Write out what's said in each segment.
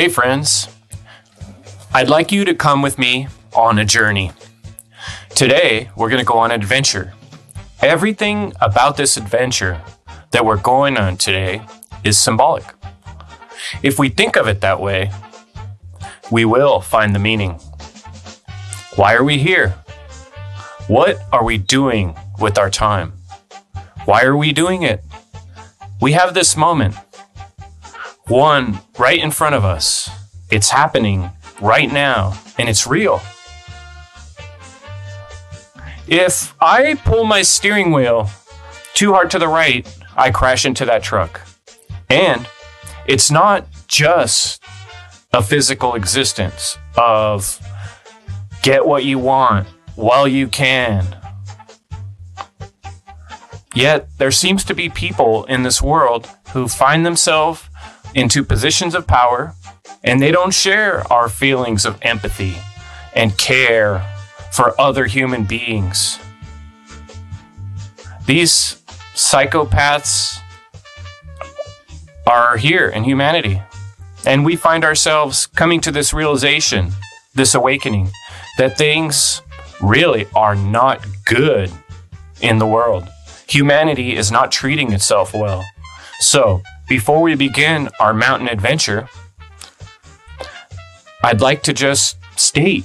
Hey, friends. I'd like you to come with me on a journey. Today, we're going to go on an adventure. Everything about this adventure that we're going on today is symbolic. If we think of it that way, we will find the meaning. Why are we here? What are we doing with our time? Why are we doing it? We have this moment, one right in front of us. It's happening right now, and it's real. If I pull my steering wheel too hard to the right, I crash into that truck. And it's not just a physical existence of get what you want while you can. Yet there seems to be people in this world who find themselves into positions of power and they don't share our feelings of empathy and care for other human beings. These psychopaths are here in humanity. And we find ourselves coming to this realization, this awakening, that things really are not good in the world. Humanity is not treating itself well. So, before we begin our mountain adventure, I'd like to just state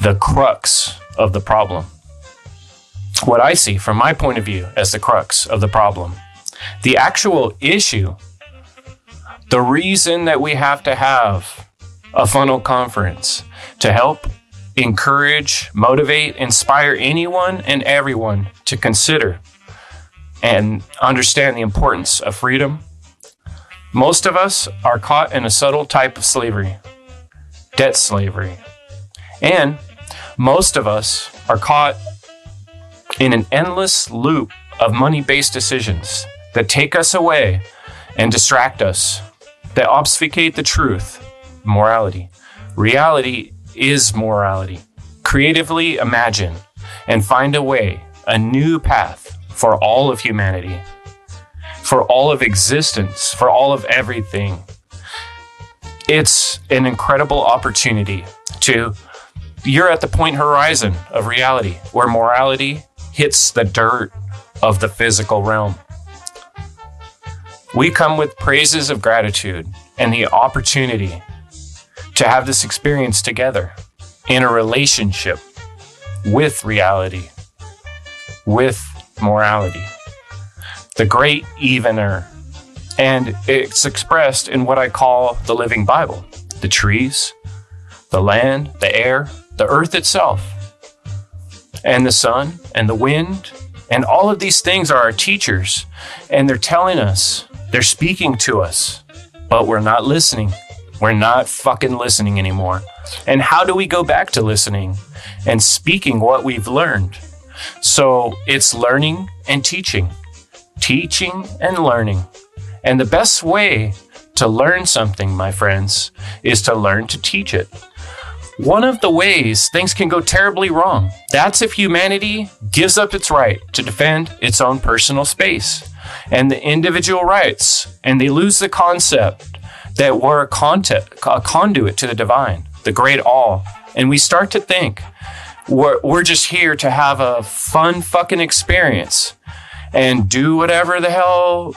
the crux of the problem. What I see from my point of view as the crux of the problem. The actual issue, the reason that we have to have a FUNL conference to help encourage, motivate, inspire anyone and everyone to consider and understand the importance of freedom. Most of us are caught in a subtle type of slavery, debt slavery. And most of us are caught in an endless loop of money based decisions that take us away and distract us, that obfuscate the truth, morality. Reality is morality. Creatively imagine and find a way, a new path for all of humanity, for all of existence, for all of everything. It's an incredible opportunity to, you're at the point horizon of reality where morality hits the dirt of the physical realm. We come with praises of gratitude and the opportunity to have this experience together in a relationship with reality, with morality. The great evener. And it's expressed in what I call the living Bible the trees, the land, the air, the earth itself, and the sun and the wind. And all of these things are our teachers, and they're telling us, they're speaking to us, but we're not listening. We're not fucking listening anymore. And how do we go back to listening and speaking what we've learned? So it's learning and teaching, teaching and learning. And the best way to learn something, my friends, is to learn to teach it. One of the ways things can go terribly wrong, that's if humanity gives up its right to defend its own personal space and the individual rights, and they lose the concept that we're a, conduit to the divine, the great all. And we start to think we're, we're just here to have a fun fucking experience and do whatever the hell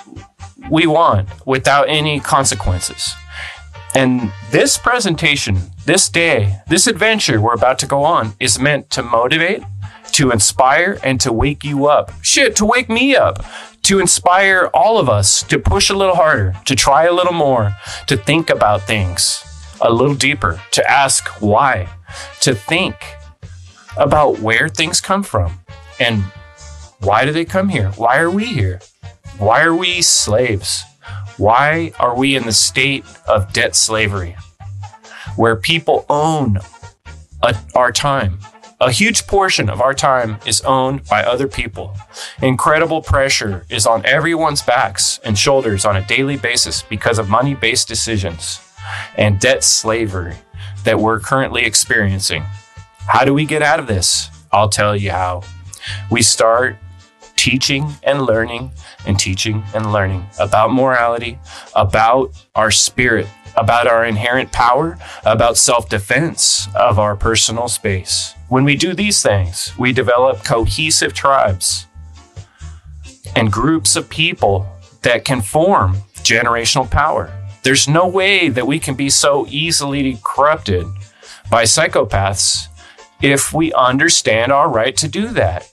we want without any consequences. And this presentation, this day, this adventure we're about to go on is meant to motivate, to inspire, and to wake you up. Shit, to wake me up to inspire all of us to push a little harder, to try a little more, to think about things a little deeper, to ask why, to think about where things come from and why do they come here? Why are we here? Why are we slaves? Why are we in the state of debt slavery where people own a, our time, a huge portion of our time is owned by other people. Incredible pressure is on everyone's backs and shoulders on a daily basis because of money based decisions and debt slavery that we're currently experiencing. How do we get out of this? I'll tell you how. We start teaching and learning and teaching and learning about morality, about our spirit, about our inherent power, about self defense of our personal space. When we do these things, we develop cohesive tribes and groups of people that can form generational power. There's no way that we can be so easily corrupted by psychopaths if we understand our right to do that.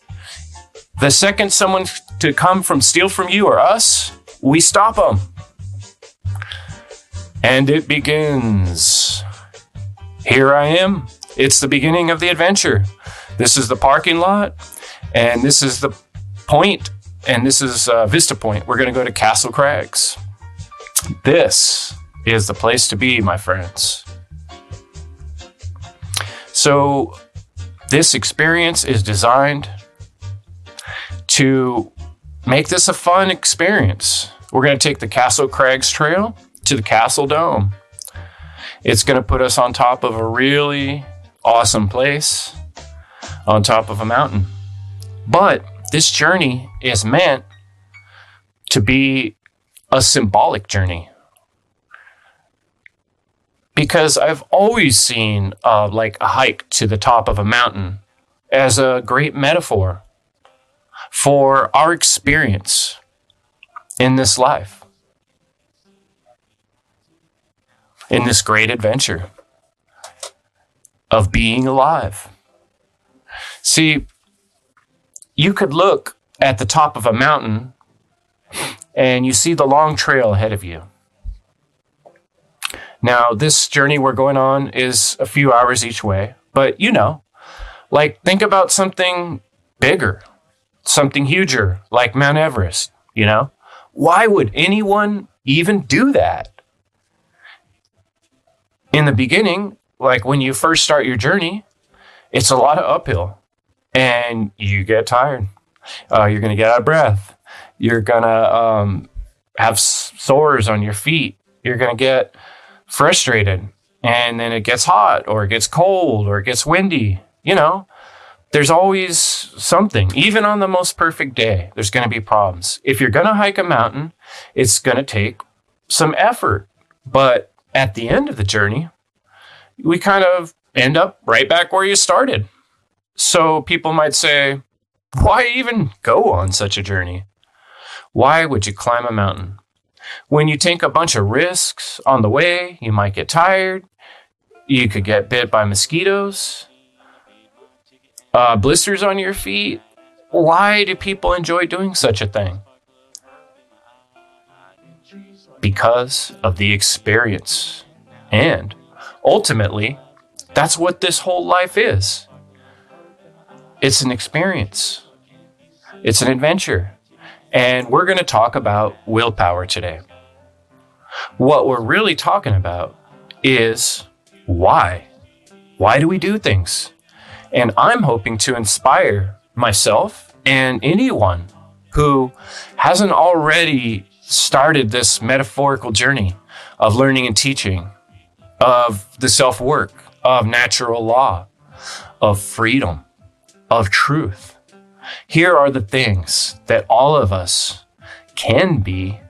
The second someone to come from steal from you or us, we stop them. And it begins. Here I am. It's the beginning of the adventure. This is the parking lot, and this is the point, and this is uh, Vista Point. We're going to go to Castle Crags. This is the place to be, my friends. So, this experience is designed to make this a fun experience. We're going to take the Castle Crags Trail to the Castle Dome. It's going to put us on top of a really awesome place, on top of a mountain. But this journey is meant to be a symbolic journey. Because I've always seen uh, like a hike to the top of a mountain as a great metaphor for our experience in this life, in this great adventure of being alive. See, you could look at the top of a mountain and you see the long trail ahead of you. Now, this journey we're going on is a few hours each way, but you know, like think about something bigger, something huger like Mount Everest, you know? Why would anyone even do that? In the beginning, like when you first start your journey, it's a lot of uphill and you get tired. Uh, you're going to get out of breath. You're going to um, have sores on your feet. You're going to get frustrated. And then it gets hot or it gets cold or it gets windy. You know, there's always something. Even on the most perfect day, there's going to be problems. If you're going to hike a mountain, it's going to take some effort. But at the end of the journey, we kind of end up right back where you started. So people might say, why even go on such a journey? Why would you climb a mountain? When you take a bunch of risks on the way, you might get tired. You could get bit by mosquitoes uh, blisters on your feet. Why do people enjoy doing such a thing? Because of the experience. And ultimately, that's what this whole life is it's an experience, it's an adventure. And we're going to talk about willpower today. What we're really talking about is why. Why do we do things? And I'm hoping to inspire myself and anyone who hasn't already started this metaphorical journey of learning and teaching, of the self work, of natural law, of freedom, of truth. Here are the things that all of us can be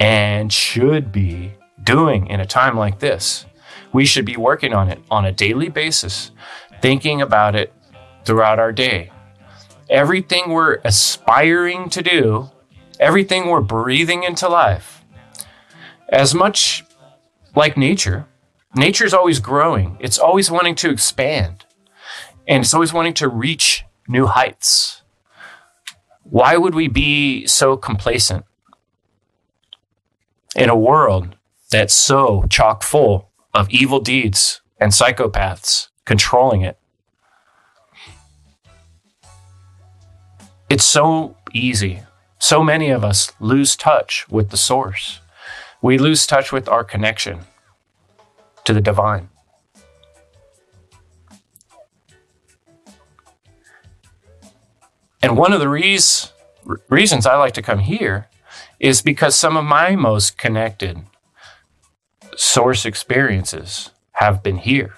and should be doing in a time like this. We should be working on it on a daily basis thinking about it throughout our day. Everything we're aspiring to do, everything we're breathing into life, as much like nature, nature is always growing, it's always wanting to expand, and it's always wanting to reach new heights. Why would we be so complacent in a world that's so chock full of evil deeds and psychopaths controlling it. It's so easy. So many of us lose touch with the source. We lose touch with our connection to the divine. And one of the reas- reasons I like to come here is because some of my most connected source experiences have been here.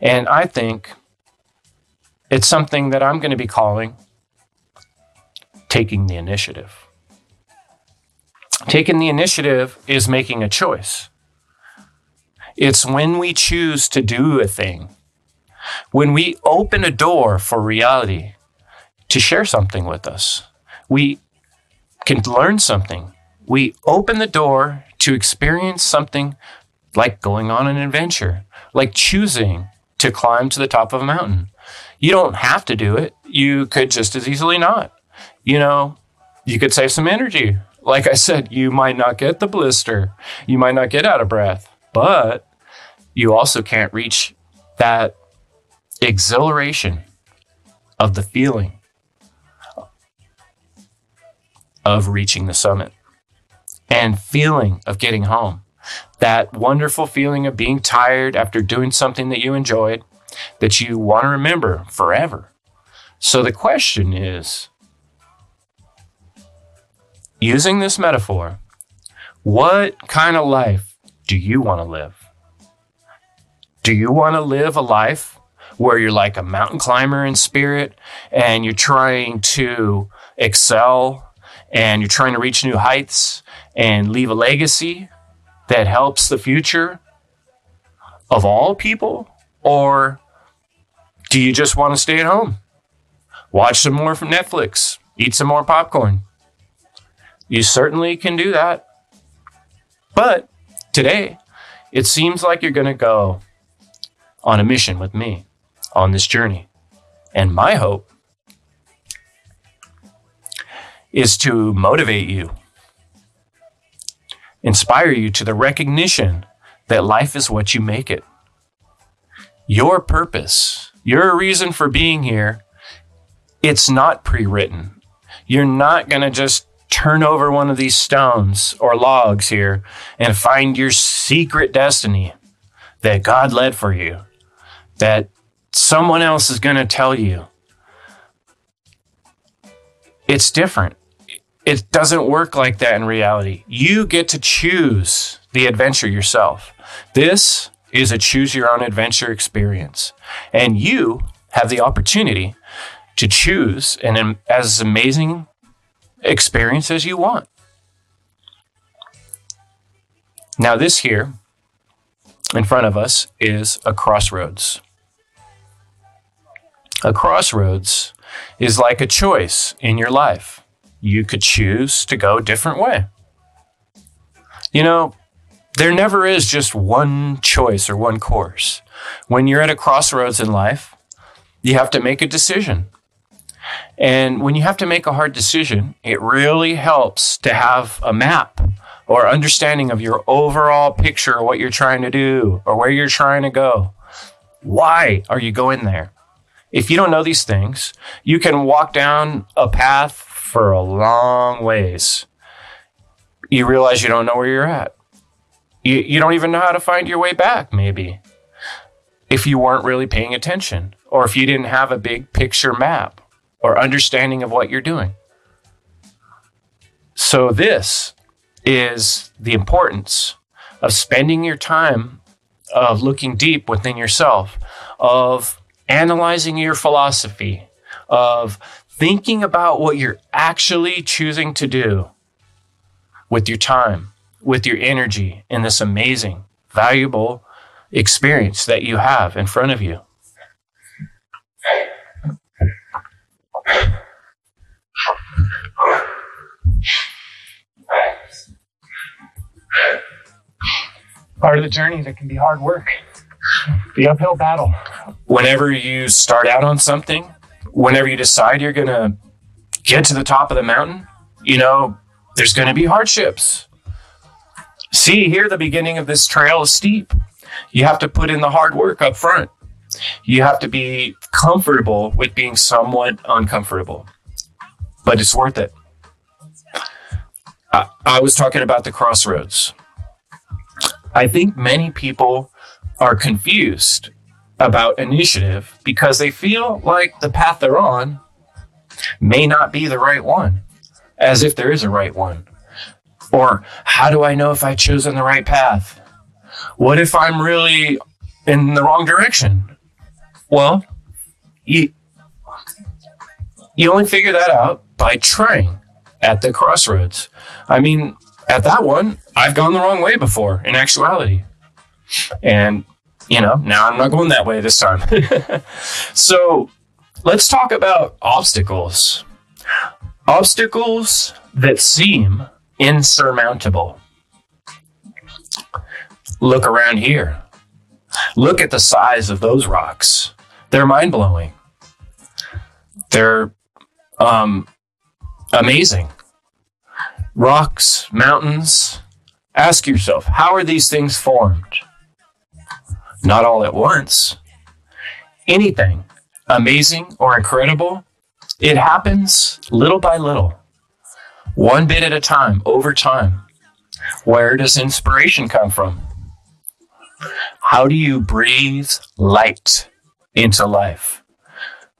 And I think it's something that I'm going to be calling taking the initiative. Taking the initiative is making a choice. It's when we choose to do a thing, when we open a door for reality to share something with us. We can learn something. We open the door to experience something like going on an adventure, like choosing to climb to the top of a mountain. You don't have to do it. You could just as easily not. You know, you could save some energy. Like I said, you might not get the blister. You might not get out of breath, but you also can't reach that exhilaration of the feeling of reaching the summit and feeling of getting home. That wonderful feeling of being tired after doing something that you enjoyed that you want to remember forever. So the question is using this metaphor, what kind of life do you want to live? Do you want to live a life where you're like a mountain climber in spirit and you're trying to excel and you're trying to reach new heights and leave a legacy that helps the future of all people? Or do you just want to stay at home? Watch some more from Netflix, eat some more popcorn. You certainly can do that. But today, it seems like you're going to go on a mission with me on this journey. And my hope is to motivate you, inspire you to the recognition that life is what you make it. Your purpose, your reason for being here, it's not pre written. You're not going to just turn over one of these stones or logs here and find your secret destiny that God led for you, that someone else is going to tell you. It's different it doesn't work like that in reality. You get to choose the adventure yourself. This is a choose your own adventure experience. And you have the opportunity to choose an as amazing experience as you want. Now, this here in front of us is a crossroads. A crossroads is like a choice in your life you could choose to go a different way. You know, there never is just one choice or one course. When you're at a crossroads in life, you have to make a decision. And when you have to make a hard decision, it really helps to have a map or understanding of your overall picture of what you're trying to do or where you're trying to go. Why are you going there? If you don't know these things, you can walk down a path for a long ways. You realize you don't know where you're at. You, you don't even know how to find your way back, maybe, if you weren't really paying attention, or if you didn't have a big picture map or understanding of what you're doing. So, this is the importance of spending your time of looking deep within yourself, of analyzing your philosophy, of thinking about what you're actually choosing to do with your time, with your energy in this amazing, valuable experience that you have in front of you. Part of the journey that can be hard work, the uphill battle. Whenever you start out on something, whenever you decide you're going to get to the top of the mountain, you know, there's going to be hardships. See, here the beginning of this trail is steep. You have to put in the hard work up front. You have to be comfortable with being somewhat uncomfortable, but it's worth it. I, I was talking about the crossroads. I think many people are confused about initiative because they feel like the path they're on may not be the right one, as if there is a right one. Or how do I know if I chosen the right path? What if I'm really in the wrong direction? Well, you, You only figure that out by trying at the crossroads. I mean, at that one, I've gone the wrong way before in actuality. And, you know, now I'm not going that way this time. so let's talk about obstacles. Obstacles that seem insurmountable. Look around here. Look at the size of those rocks. They're mind blowing. They're um, amazing. Rocks, mountains. Ask yourself, how are these things formed? Not all at once. Anything amazing or incredible, it happens little by little, one bit at a time, over time. Where does inspiration come from? How do you breathe light into life?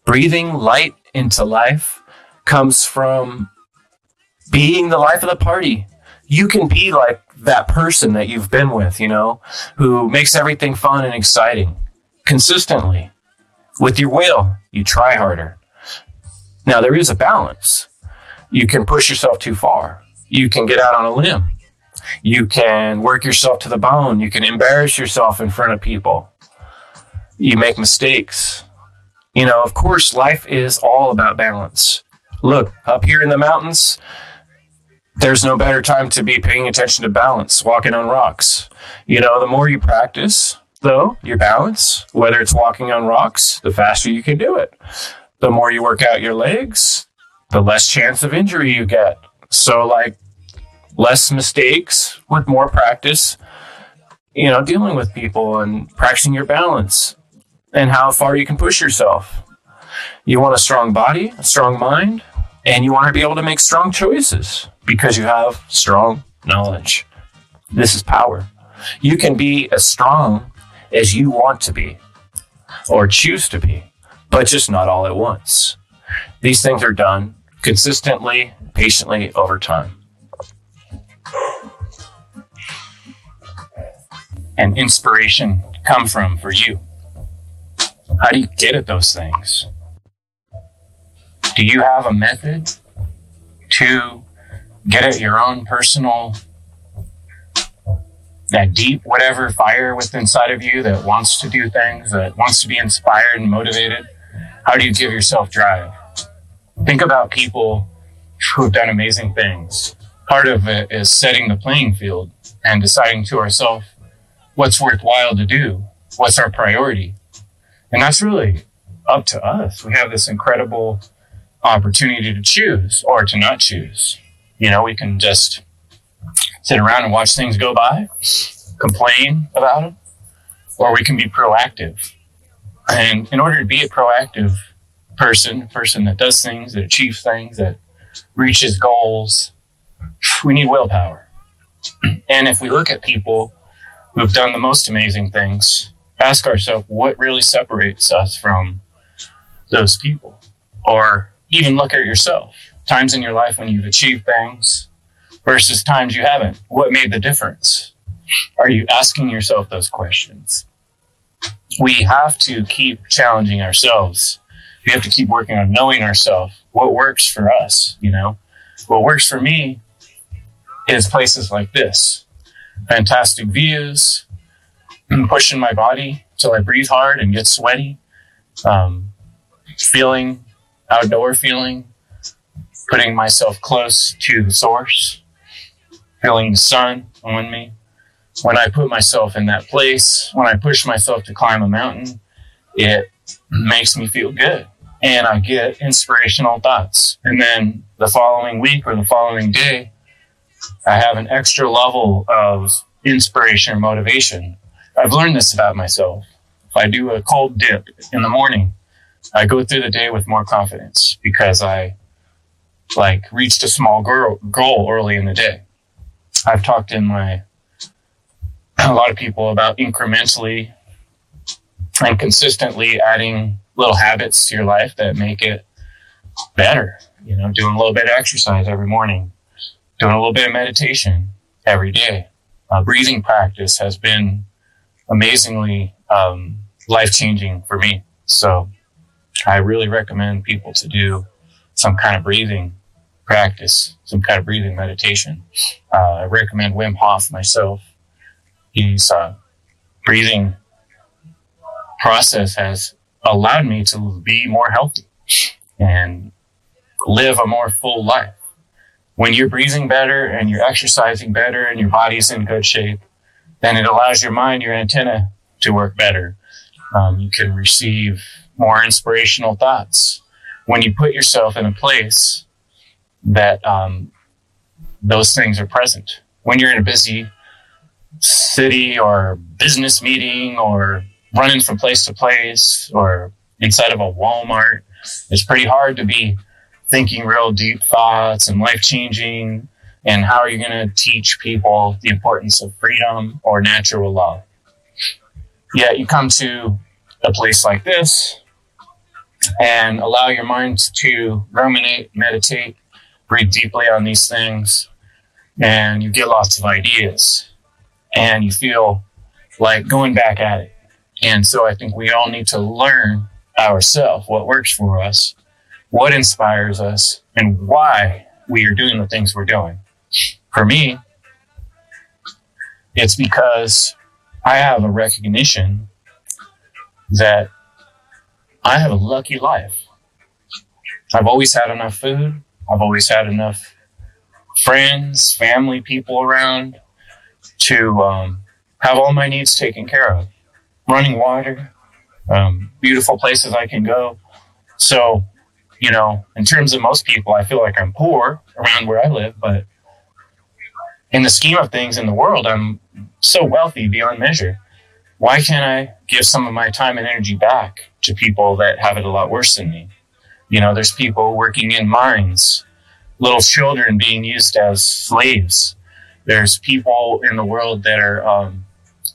Breathing light into life comes from being the life of the party. You can be like that person that you've been with, you know, who makes everything fun and exciting consistently. With your will, you try harder. Now, there is a balance. You can push yourself too far. You can get out on a limb. You can work yourself to the bone. You can embarrass yourself in front of people. You make mistakes. You know, of course, life is all about balance. Look, up here in the mountains, there's no better time to be paying attention to balance, walking on rocks. You know, the more you practice, though, your balance, whether it's walking on rocks, the faster you can do it. The more you work out your legs, the less chance of injury you get. So, like, less mistakes with more practice, you know, dealing with people and practicing your balance and how far you can push yourself. You want a strong body, a strong mind, and you want to be able to make strong choices because you have strong knowledge. This is power. You can be as strong as you want to be or choose to be, but just not all at once. These things are done consistently, patiently over time. And inspiration come from for you? How do you get at those things? Do you have a method to get at your own personal that deep whatever fire within inside of you that wants to do things, that wants to be inspired and motivated? How do you give yourself drive? Think about people who've done amazing things. Part of it is setting the playing field and deciding to ourselves what's worthwhile to do, what's our priority. And that's really up to us. We have this incredible opportunity to choose or to not choose. You know, we can just sit around and watch things go by, complain about them, or we can be proactive. And in order to be a proactive person, a person that does things, that achieves things, that reaches goals, we need willpower. And if we look at people who've done the most amazing things, ask ourselves what really separates us from those people. Or even look at yourself. Times in your life when you've achieved things versus times you haven't. What made the difference? Are you asking yourself those questions? We have to keep challenging ourselves. We have to keep working on knowing ourselves. What works for us, you know? What works for me is places like this. Fantastic views, pushing my body till I breathe hard and get sweaty, um, feeling outdoor feeling, putting myself close to the source, feeling the sun on me. When I put myself in that place, when I push myself to climb a mountain, it makes me feel good and I get inspirational thoughts. And then the following week or the following day, I have an extra level of inspiration or motivation. I've learned this about myself. If I do a cold dip in the morning, I go through the day with more confidence because I like reached a small goal, goal early in the day. I've talked in my a lot of people about incrementally and consistently adding little habits to your life that make it better. You know, doing a little bit of exercise every morning, doing a little bit of meditation every day. Uh, breathing practice has been amazingly um, life changing for me. So I really recommend people to do some kind of breathing practice, some kind of breathing meditation. Uh, I recommend Wim Hof myself. His uh, breathing process has allowed me to be more healthy and live a more full life. When you're breathing better and you're exercising better and your body's in good shape, then it allows your mind, your antenna to work better. Um, you can receive more inspirational thoughts when you put yourself in a place that um, those things are present. When you're in a busy city or business meeting or running from place to place or inside of a Walmart, it's pretty hard to be thinking real deep thoughts and life changing. And how are you going to teach people the importance of freedom or natural law? Yet you come to a place like this and allow your mind to ruminate, meditate, breathe deeply on these things, and you get lots of ideas and you feel like going back at it. And so I think we all need to learn ourselves what works for us, what inspires us, and why we are doing the things we're doing. For me, it's because I have a recognition that I have a lucky life. I've always had enough food. I've always had enough friends, family, people around to um, have all my needs taken care of. Running water, um, beautiful places I can go. So, you know, in terms of most people, I feel like I'm poor around where I live, but in the scheme of things in the world, I'm so wealthy beyond measure. Why can't I give some of my time and energy back to people that have it a lot worse than me? You know, there's people working in mines, little children being used as slaves. There's people in the world that are um,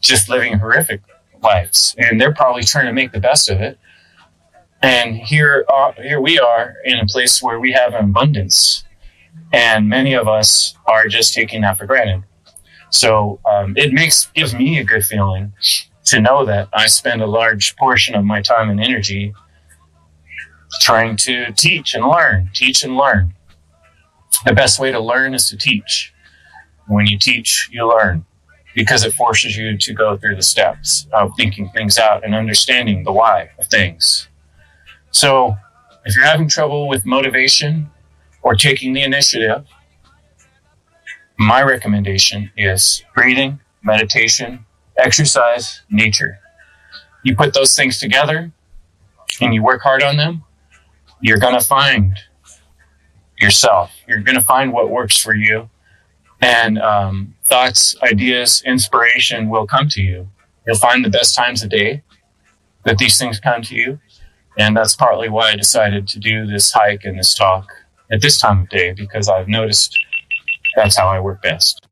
just living horrific lives, and they're probably trying to make the best of it. And here, uh, here we are in a place where we have an abundance, and many of us are just taking that for granted. So um, it makes gives me a good feeling to know that I spend a large portion of my time and energy trying to teach and learn, teach and learn. The best way to learn is to teach. When you teach, you learn because it forces you to go through the steps of thinking things out and understanding the why of things. So, if you're having trouble with motivation or taking the initiative, my recommendation is breathing, meditation, exercise, nature. You put those things together and you work hard on them, you're going to find yourself. You're going to find what works for you. And um, thoughts, ideas, inspiration will come to you. You'll find the best times of day that these things come to you. And that's partly why I decided to do this hike and this talk at this time of day, because I've noticed that's how I work best.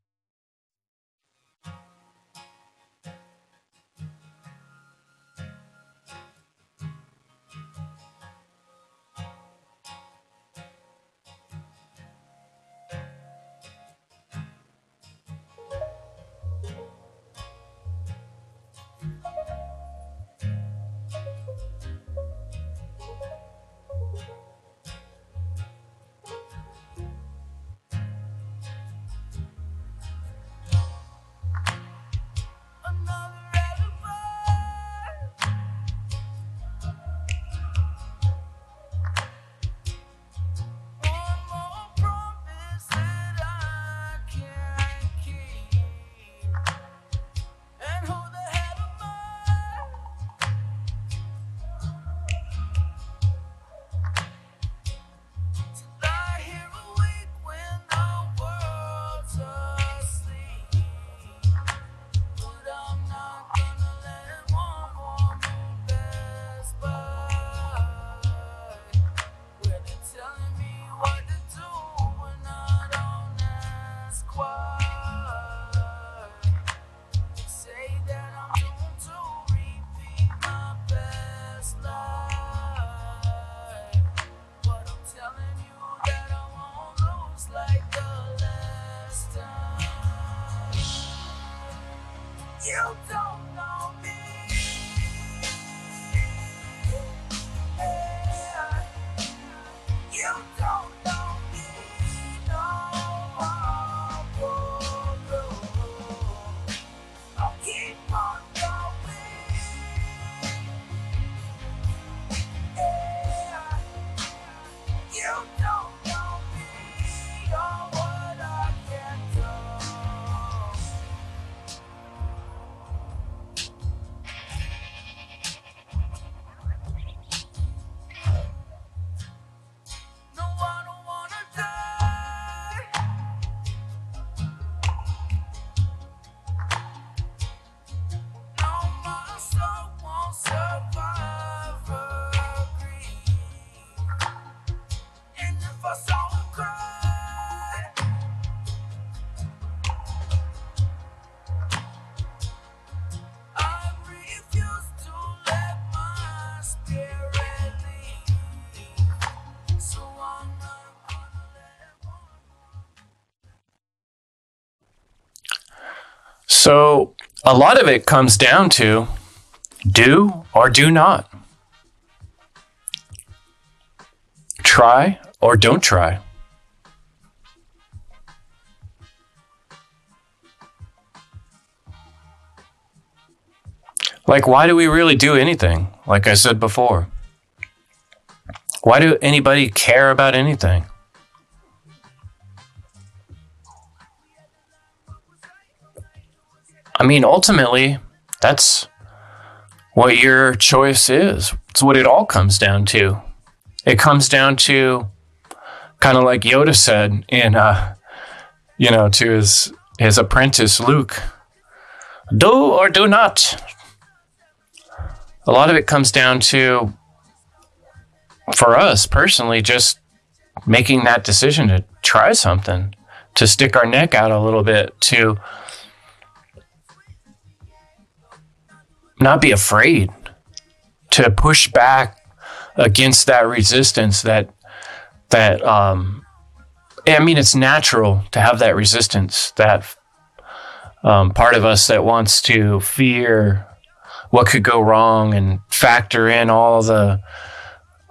So a lot of it comes down to do or do not. Try or don't try. Like, why do we really do anything? Like I said before, why do anybody care about anything? I mean, ultimately, that's what your choice is. It's what it all comes down to. It comes down to kind of like Yoda said in, uh, you know, to his his apprentice Luke, do or do not. A lot of it comes down to, for us personally, just making that decision to try something, to stick our neck out a little bit, to not be afraid to push back against that resistance that that um I mean it's natural to have that resistance that um, part of us that wants to fear what could go wrong and factor in all the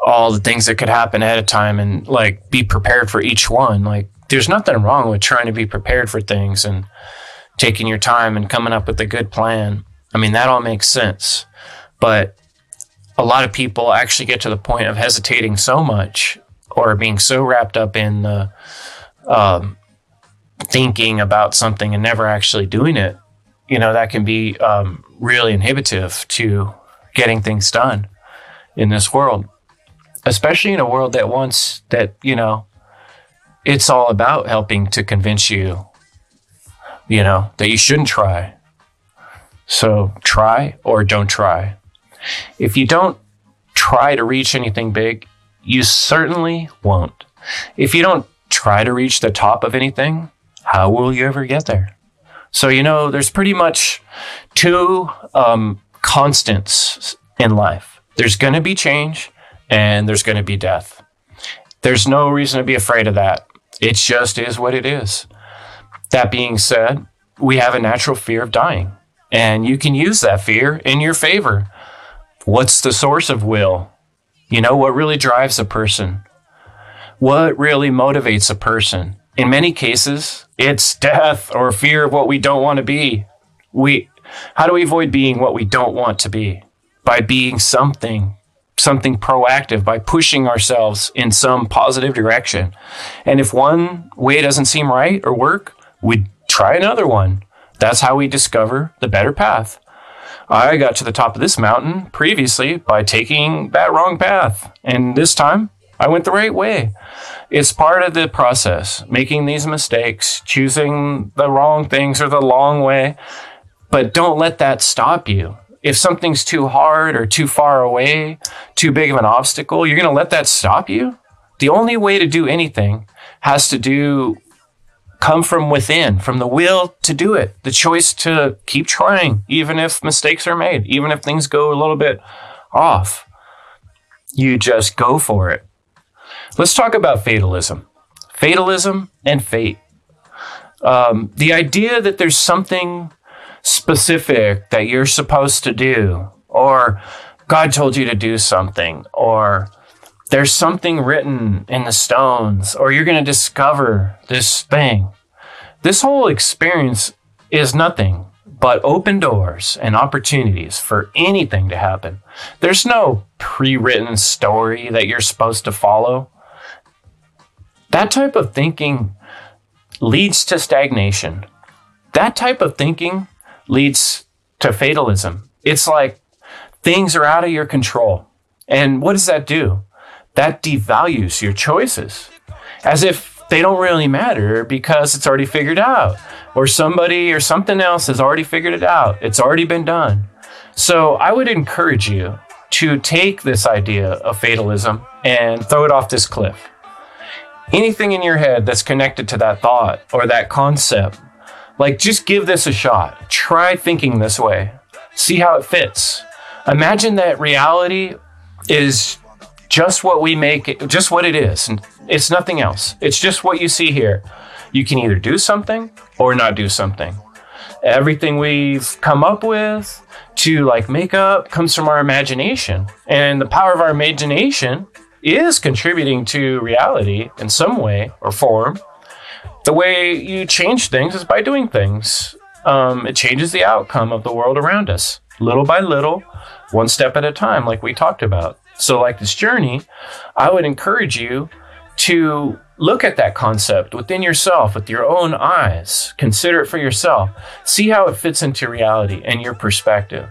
all the things that could happen ahead of time and like be prepared for each one. Like there's nothing wrong with trying to be prepared for things and taking your time and coming up with a good plan I mean, that all makes sense. But a lot of people actually get to the point of hesitating so much or being so wrapped up in the um, thinking about something and never actually doing it. You know, that can be um, really inhibitive to getting things done in this world, especially in a world that wants that, you know, it's all about helping to convince you, you know, that you shouldn't try, so try or don't try. If you don't try to reach anything big, you certainly won't. If you don't try to reach the top of anything, how will you ever get there? So, you know, there's pretty much two um, constants in life there's going to be change and there's going to be death. There's no reason to be afraid of that. It just is what it is. That being said, we have a natural fear of dying. And you can use that fear in your favor. What's the source of will? You know, what really drives a person? What really motivates a person? In many cases, it's death or fear of what we don't want to be. We, how do we avoid being what we don't want to be? By being something, something proactive, by pushing ourselves in some positive direction. And if one way doesn't seem right or work, we try another one. That's how we discover the better path. I got to the top of this mountain previously by taking that wrong path. And this time I went the right way. It's part of the process, making these mistakes, choosing the wrong things or the long way. But don't let that stop you. If something's too hard or too far away, too big of an obstacle, you're going to let that stop you? The only way to do anything has to do come from within, from the will to do it, the choice to keep trying, even if mistakes are made, even if things go a little bit off. You just go for it. Let's talk about fatalism. Fatalism and fate. Um, the idea that there's something specific that you're supposed to do, or God told you to do something, or there's something written in the stones, or you're going to discover this thing. This whole experience is nothing but open doors and opportunities for anything to happen. There's no pre written story that you're supposed to follow. That type of thinking leads to stagnation. That type of thinking leads to fatalism. It's like things are out of your control. And what does that do? That devalues your choices as if they don't really matter because it's already figured out or somebody or something else has already figured it out. It's already been done. So I would encourage you to take this idea of fatalism and throw it off this cliff. Anything in your head that's connected to that thought or that concept, like just give this a shot. Try thinking this way. See how it fits. Imagine that reality is just what we make it, just what it is. It's nothing else. It's just what you see here. You can either do something or not do something. everything we've come up with to like make up comes from our imagination. And the power of our imagination is contributing to reality in some way or form. The way you change things is by doing things. Um, it changes the outcome of the world around us, little by little, one step at a time, like we talked about. So, like this journey, I would encourage you to look at that concept within yourself with your own eyes. Consider it for yourself. See how it fits into reality and your perspective.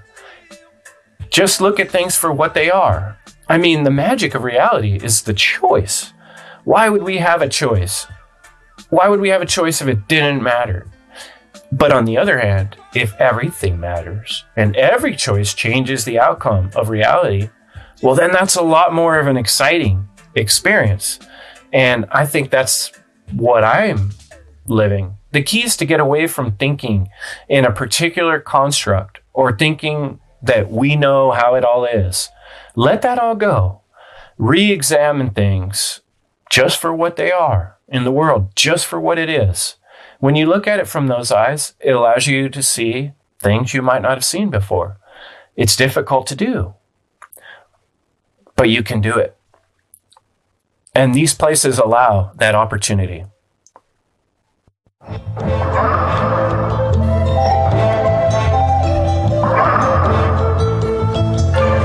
Just look at things for what they are. I mean, the magic of reality is the choice. Why would we have a choice? Why would we have a choice if it didn't matter? But on the other hand, if everything matters and every choice changes the outcome of reality, well, then that's a lot more of an exciting experience and I think that's what I'm living. The key is to get away from thinking in a particular construct or thinking that we know how it all is. Let that all go. Re examine things just for what they are in the world, just for what it is. When you look at it from those eyes, it allows you to see things you might not have seen before. It's difficult to do, but you can do it. And these places allow that opportunity.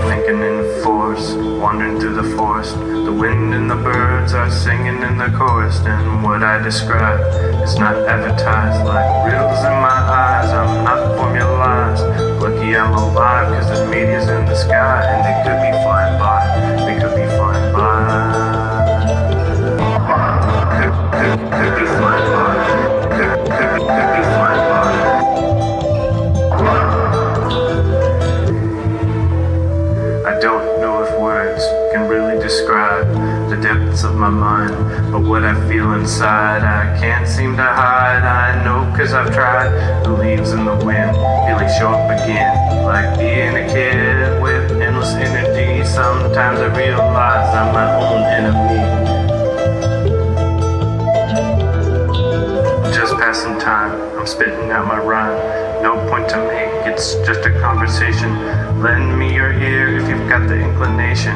Thinking in force, wandering through the forest. The wind and the birds are singing in the chorus. And what I describe is not advertised like riddles in my eyes. I'm not formalized. Lucky I'm alive, cause there's medias in the sky. And they could be flying by. I don't know if words can really describe the depths of my mind, but what I feel inside I can't seem to hide. I know cause I've tried. The leaves in the wind, feeling show up again, like being a kid with endless energy. Sometimes I realize I'm my own enemy. Just passing time. I'm spitting out my rhyme. No point to make, it's just a conversation. Lend me your ear if you've got the inclination.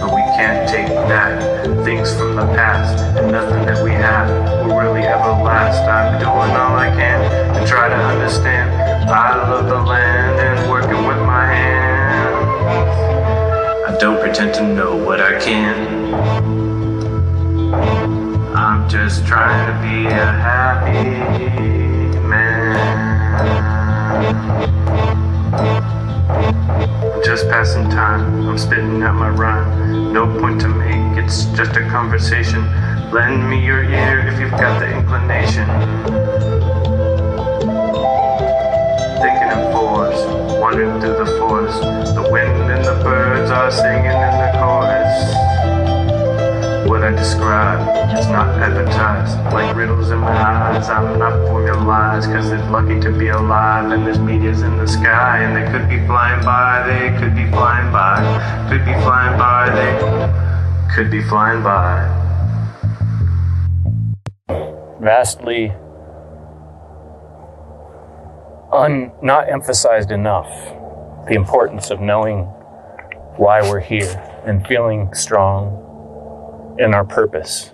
But we can't take back things from the past, and nothing that we have will really ever last. I'm doing all I can and try to understand. I love the land and working with my hands. I don't pretend to know what I can. I'm just trying to be a happy man. Just passing time, I'm spitting out my rhyme. No point to make, it's just a conversation. Lend me your ear if you've got the inclination. Wandering through the forest. The wind and the birds are singing in the chorus what I describe. It's not advertised like riddles in my eyes. I'm not formalized because it's lucky to be alive. And there's meteors in the sky, and they could be flying by. They could be flying by. Could be flying by. They could be flying by. Vastly un, not emphasized enough the importance of knowing why we're here and feeling strong in our purpose.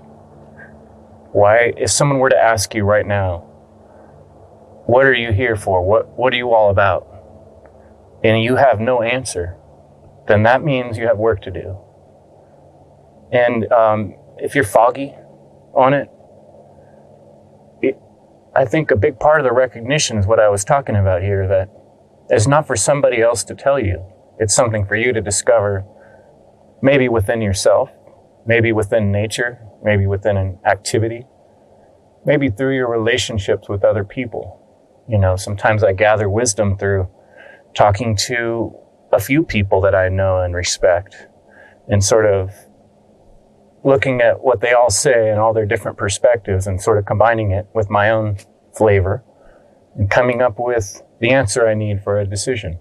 Why, if someone were to ask you right now, what are you here for? What, what are you all about? And you have no answer, then that means you have work to do. And um, if you're foggy on it, it, I think a big part of the recognition is what I was talking about here that it's not for somebody else to tell you, it's something for you to discover, maybe within yourself, maybe within nature, maybe within an activity, maybe through your relationships with other people. You know, sometimes I gather wisdom through talking to a few people that I know and respect and sort of looking at what they all say and all their different perspectives and sort of combining it with my own flavor and coming up with the answer I need for a decision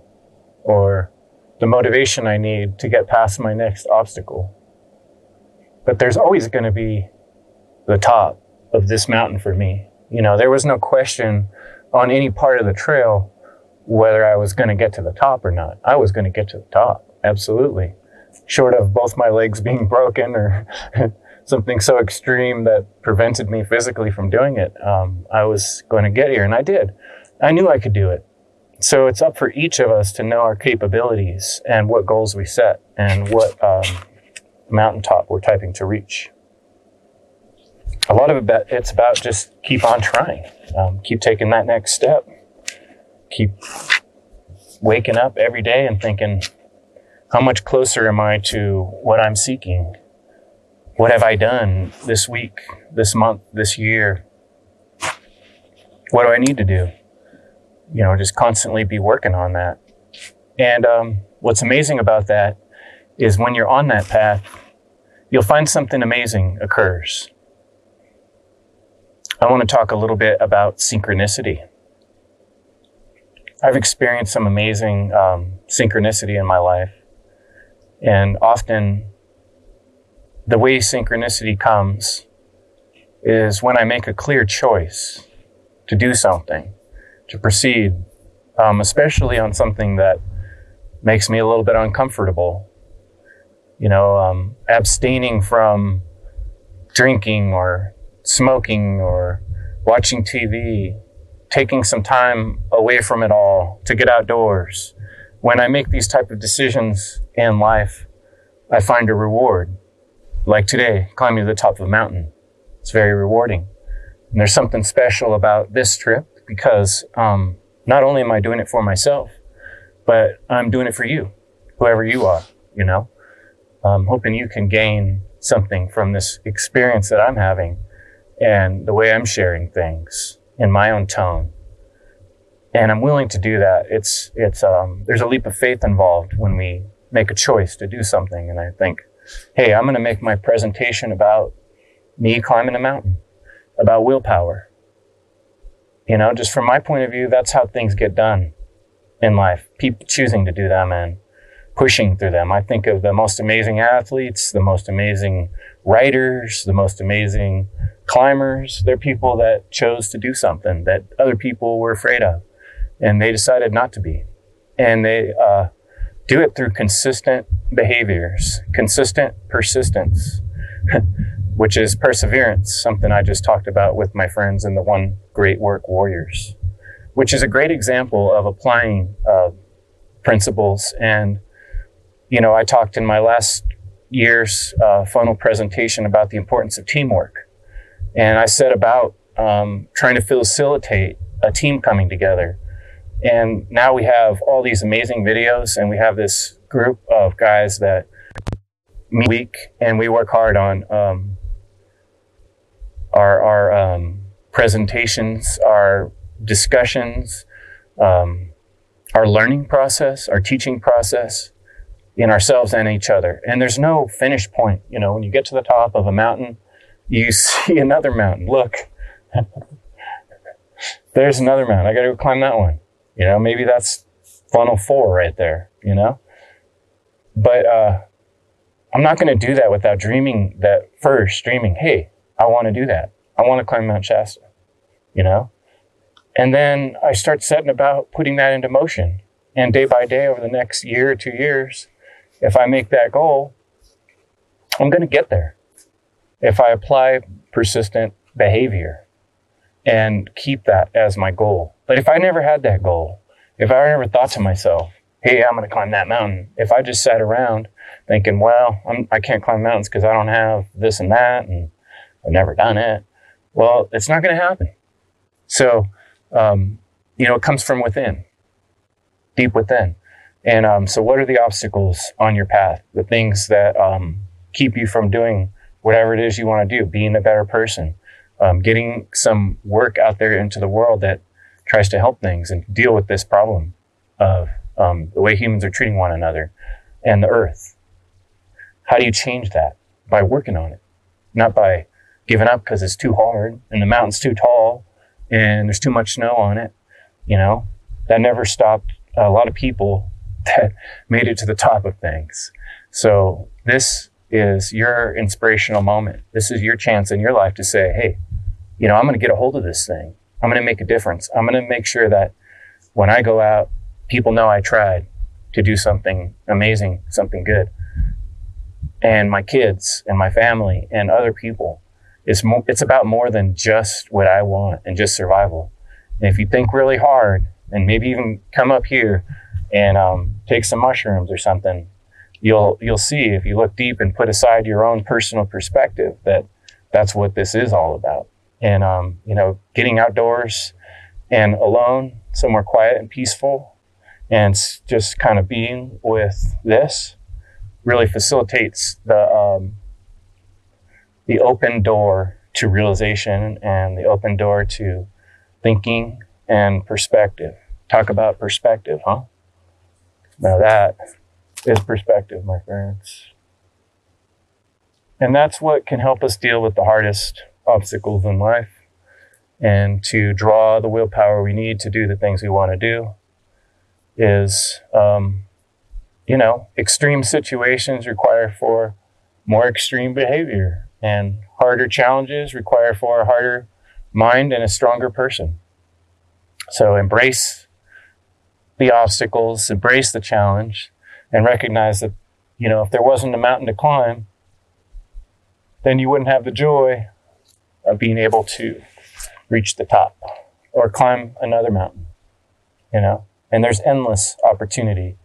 or the motivation I need to get past my next obstacle but there's always going to be the top of this mountain for me. You know, there was no question on any part of the trail whether I was going to get to the top or not. I was going to get to the top, absolutely. Short of both my legs being broken or something so extreme that prevented me physically from doing it, um, I was going to get here, and I did. I knew I could do it. So it's up for each of us to know our capabilities and what goals we set and what um, mountaintop we're typing to reach. A lot of it, it's about just keep on trying, um, keep taking that next step, keep waking up every day and thinking, how much closer am I to what I'm seeking? What have I done this week, this month, this year? What do I need to do? You know, just constantly be working on that. And um, what's amazing about that is when you're on that path, you'll find something amazing occurs. I want to talk a little bit about synchronicity. I've experienced some amazing um, synchronicity in my life. And often, the way synchronicity comes is when I make a clear choice to do something, to proceed, um, especially on something that makes me a little bit uncomfortable. You know, um, abstaining from drinking or smoking or watching TV, taking some time away from it all to get outdoors. When I make these type of decisions in life, I find a reward. Like today, climbing to the top of a mountain. It's very rewarding. And there's something special about this trip because um, not only am I doing it for myself, but I'm doing it for you, whoever you are, you know. I'm hoping you can gain something from this experience that I'm having and the way I'm sharing things in my own tone. And I'm willing to do that. It's, it's, um, there's a leap of faith involved when we make a choice to do something. And I think, hey, I'm going to make my presentation about me climbing a mountain, about willpower. You know, just from my point of view, that's how things get done in life. People choosing to do them and pushing through them. I think of the most amazing athletes, the most amazing writers, the most amazing climbers. They're people that chose to do something that other people were afraid of, and they decided not to be. And they uh, do it through consistent behaviors, consistent persistence, which is perseverance, something I just talked about with my friends in the One Great Work Warriors, which is a great example of applying uh, principles. And, you know, I talked in my last year's uh, FUNL presentation about the importance of teamwork and I said about um, trying to facilitate a team coming together. And now we have all these amazing videos, and we have this group of guys that meet week, and we work hard on um, our our um, presentations, our discussions, um, our learning process, our teaching process in ourselves and each other. And there's no finish point. You know, when you get to the top of a mountain, you see another mountain. Look, there's another mountain. I got to go climb that one. You know, maybe that's FUNL four right there, you know? But uh, I'm not going to do that without dreaming that first, dreaming, hey, I want to do that. I want to climb Mount Shasta, you know? And then I start setting about putting that into motion. And day by day over the next year or two years, if I make that goal, I'm going to get there if I apply persistent behavior and keep that as my goal. But if I never had that goal, if I never thought to myself, hey, I'm going to climb that mountain, if I just sat around thinking, well, I'm, I can not climb mountains because I don't have this and that, and I've never done it, well, it's not going to happen. So, um, you know, it comes from within, deep within. And um, so, what are the obstacles on your path? The things that um, keep you from doing whatever it is you want to do, being a better person, um, getting some work out there into the world that tries to help things and deal with this problem of um, the way humans are treating one another and the earth. How do you change that? By working on it, not by giving up because it's too hard and the mountain's too tall and there's too much snow on it. You know, that never stopped a lot of people that made it to the top of things. So this is your inspirational moment. This is your chance in your life to say, hey, you know, I'm going to get a hold of this thing. I'm going to make a difference. I'm going to make sure that when I go out, people know I tried to do something amazing, something good. And my kids and my family and other people. It's, mo- it's about more than just what I want and just survival. And if you think really hard and maybe even come up here and um, take some mushrooms or something, you'll you'll see if you look deep and put aside your own personal perspective that that's what this is all about. And um, you know, getting outdoors and alone, somewhere quiet and peaceful, and just kind of being with this really facilitates the um, the open door to realization and the open door to thinking and perspective. Talk about perspective, huh? Now that is perspective, my friends. And that's what can help us deal with the hardest obstacles in life and to draw the willpower we need to do the things we want to do is, um, you know, extreme situations require for more extreme behavior and harder challenges require for a harder mind and a stronger person. So embrace the obstacles, embrace the challenge, and recognize that, you know, if there wasn't a mountain to climb, then you wouldn't have the joy of being able to reach the top or climb another mountain, you know, and there's endless opportunity.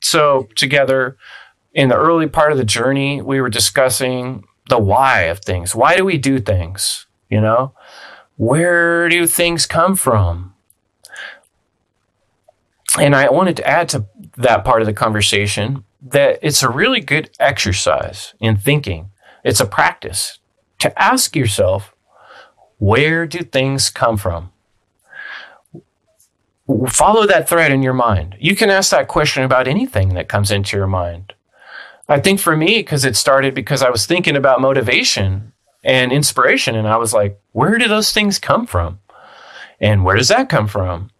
So, together in the early part of the journey, we were discussing the why of things. Why do we do things? You know, where do things come from? And I wanted to add to that part of the conversation that it's a really good exercise in thinking. It's a practice to ask yourself, where do things come from? Follow that thread in your mind. You can ask that question about anything that comes into your mind. I think for me, because it started because I was thinking about motivation and inspiration, and I was like, where do those things come from? And where does that come from?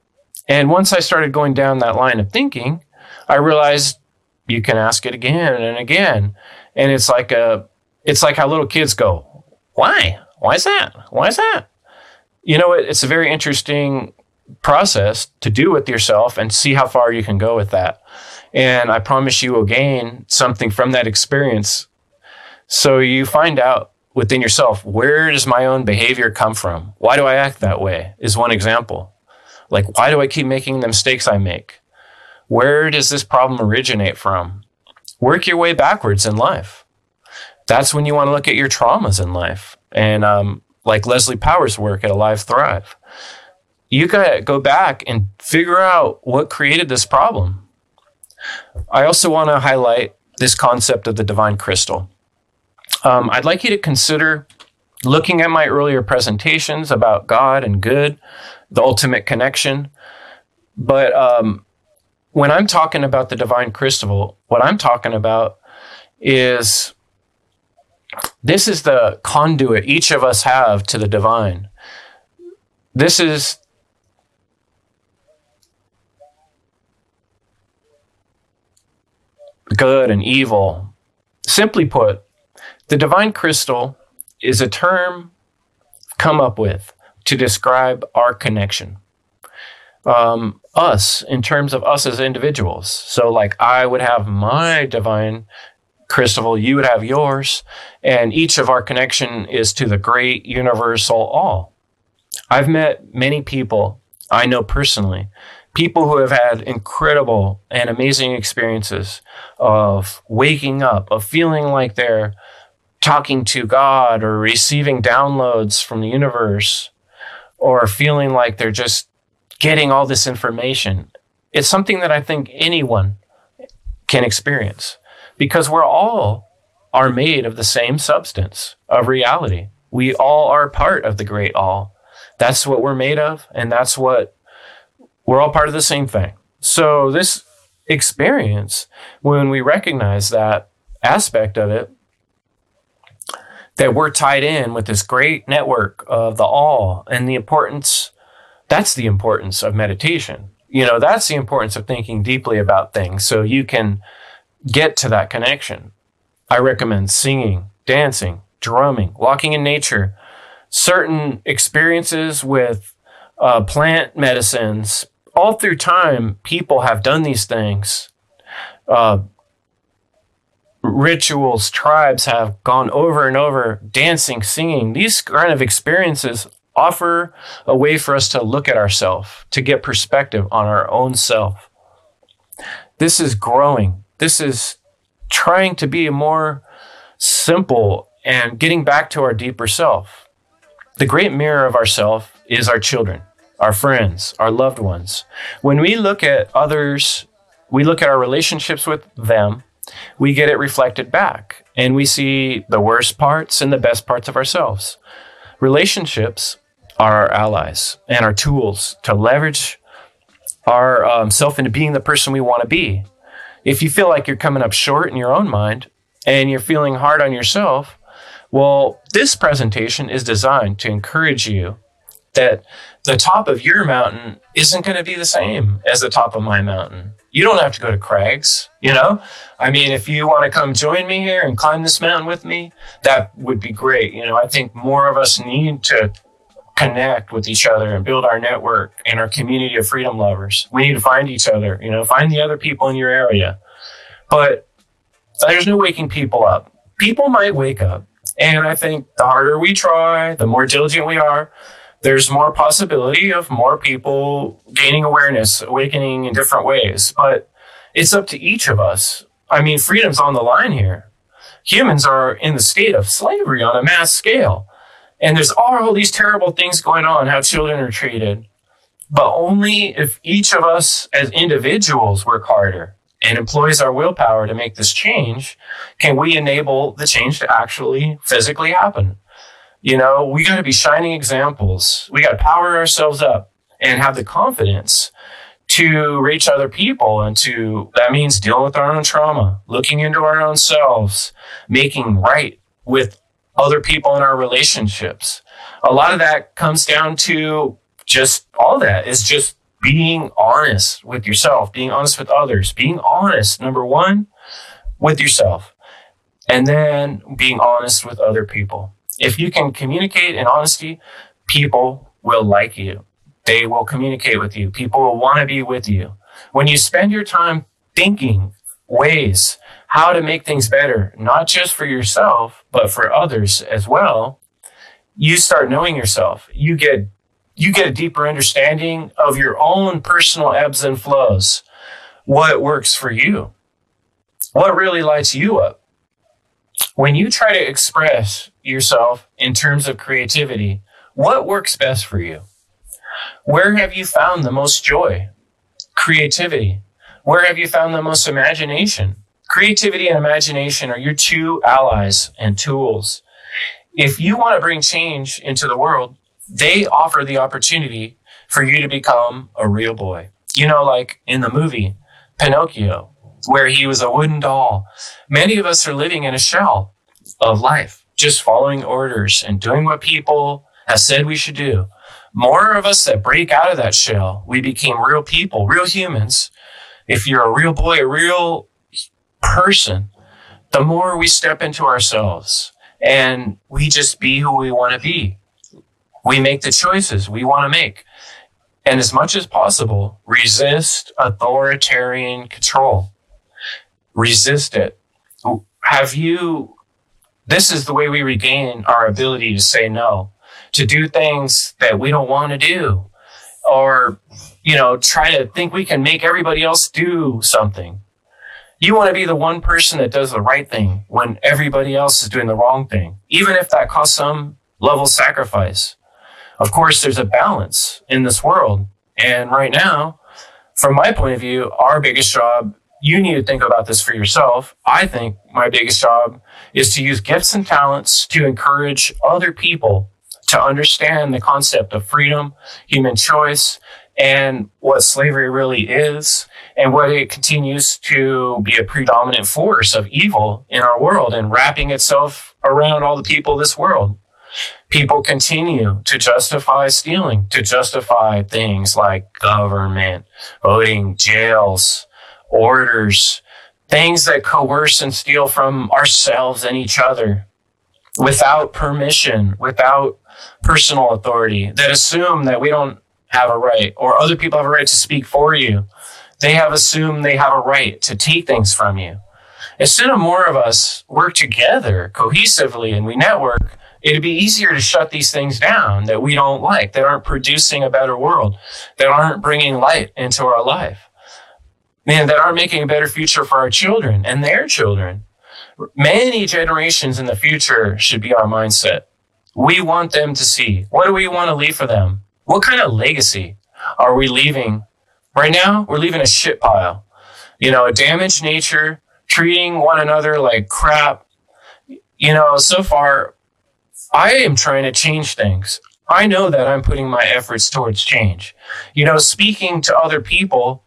And once I started going down that line of thinking, I realized you can ask it again and again. And it's like a it's like how little kids go, Why? Why is that? Why is that? You know, it's a very interesting process to do with yourself and see how far you can go with that. And I promise you will gain something from that experience. So you find out within yourself, where does my own behavior come from? Why do I act that way? Is one example. Like, why do I keep making the mistakes I make? Where does this problem originate from? Work your way backwards in life. That's when you want to look at your traumas in life. And um, like Leslie Powers' work at Alive Thrive, you got to go back and figure out what created this problem. I also want to highlight this concept of the divine crystal. Um, I'd like you to consider looking at my earlier presentations about God and good, the ultimate connection. But um, when I'm talking about the divine crystal, what I'm talking about is this is the conduit each of us have to the divine. This is good and evil. Simply put, the divine crystal is a term come up with to describe our connection um, us in terms of us as individuals. So, like, I would have my divine crystal, you would have yours, and each of our connection is to the great universal all. I've met many people I know personally, people who have had incredible and amazing experiences of waking up, of feeling like they're talking to God or receiving downloads from the universe, or feeling like they're just getting all this information. It's something that I think anyone can experience because we're all are made of the same substance of reality. We all are part of the great all. That's what we're made of, and that's what we're all part of the same thing. So, this experience, when we recognize that aspect of it, that we're tied in with this great network of the all and the importance that's the importance of meditation. You know, that's the importance of thinking deeply about things so you can get to that connection. I recommend singing, dancing, drumming, walking in nature, certain experiences with uh, plant medicines. All through time, people have done these things. Uh, rituals, tribes have gone over and over, dancing, singing. These kind of experiences offer a way for us to look at ourselves, to get perspective on our own self. This is growing. This is trying to be more simple and getting back to our deeper self. The great mirror of ourself is our children, our friends, our loved ones. When we look at others, we look at our relationships with them, we get it reflected back and we see the worst parts and the best parts of ourselves. Relationships are our allies and our tools to leverage our um, self into being the person we want to be. If you feel like you're coming up short in your own mind and you're feeling hard on yourself, well, this presentation is designed to encourage you that the top of your mountain isn't going to be the same as the top of my mountain. You don't have to go to Craig's, you know? I mean, if you want to come join me here and climb this mountain with me, that would be great. You know, I think more of us need to connect with each other and build our network and our community of freedom lovers. We need to find each other, you know, find the other people in your area. But there's no waking people up. People might wake up. And I think the harder we try, the more diligent we are, there's more possibility of more people gaining awareness, awakening in different ways. But it's up to each of us. I mean, freedom's on the line here. Humans are in the state of slavery on a mass scale. And there's all these terrible things going on, how children are treated. But only if each of us as individuals work harder and employs our willpower to make this change can we enable the change to actually physically happen. You know, we got to be shining examples. We got to power ourselves up and have the confidence to reach other people and to that means dealing with our own trauma, looking into our own selves, making right with other people in our relationships. A lot of that comes down to just all that is just being honest with yourself, being honest with others, being honest, number one, with yourself, and then being honest with other people. If you can communicate in honesty, people will like you. They will communicate with you. People will want to be with you. When you spend your time thinking ways how to make things better, not just for yourself, but for others as well, you start knowing yourself. You get you get a deeper understanding of your own personal ebbs and flows. What works for you? What really lights you up? When you try to express yourself in terms of creativity, what works best for you? Where have you found the most joy? Creativity. Where have you found the most imagination? Creativity and imagination are your two allies and tools. If you want to bring change into the world, they offer the opportunity for you to become a real boy. You know, like in the movie Pinocchio, where he was a wooden doll. Many of us are living in a shell of life, just following orders and doing what people have said we should do. More of us that break out of that shell, we became real people, real humans. If you're a real boy, a real person, the more we step into ourselves and we just be who we want to be. We make the choices we want to make. And as much as possible, resist authoritarian control. Resist it. Have you, this is the way we regain our ability to say no, to do things that we don't want to do, or, you know, try to think we can make everybody else do something. You want to be the one person that does the right thing when everybody else is doing the wrong thing, even if that costs some level sacrifice. Of course, there's a balance in this world. And right now, from my point of view, our biggest job, you need to think about this for yourself. I think my biggest job is to use gifts and talents to encourage other people to understand the concept of freedom, human choice, and what slavery really is and what it continues to be a predominant force of evil in our world and wrapping itself around all the people of this world. People continue to justify stealing, to justify things like government, voting, jails, orders, things that coerce and steal from ourselves and each other without permission, without personal authority, that assume that we don't have a right or other people have a right to speak for you. They have assumed they have a right to take things from you. Instead of more of us work together cohesively and we network, it'd be easier to shut these things down that we don't like, that aren't producing a better world, that aren't bringing light into our life, man, that aren't making a better future for our children and their children. Many generations in the future should be our mindset. We want them to see. What do we want to leave for them? What kind of legacy are we leaving? Right now, we're leaving a shit pile. You know, damaged nature, treating one another like crap. You know, so far, I am trying to change things. I know that I'm putting my efforts towards change. You know, speaking to other people,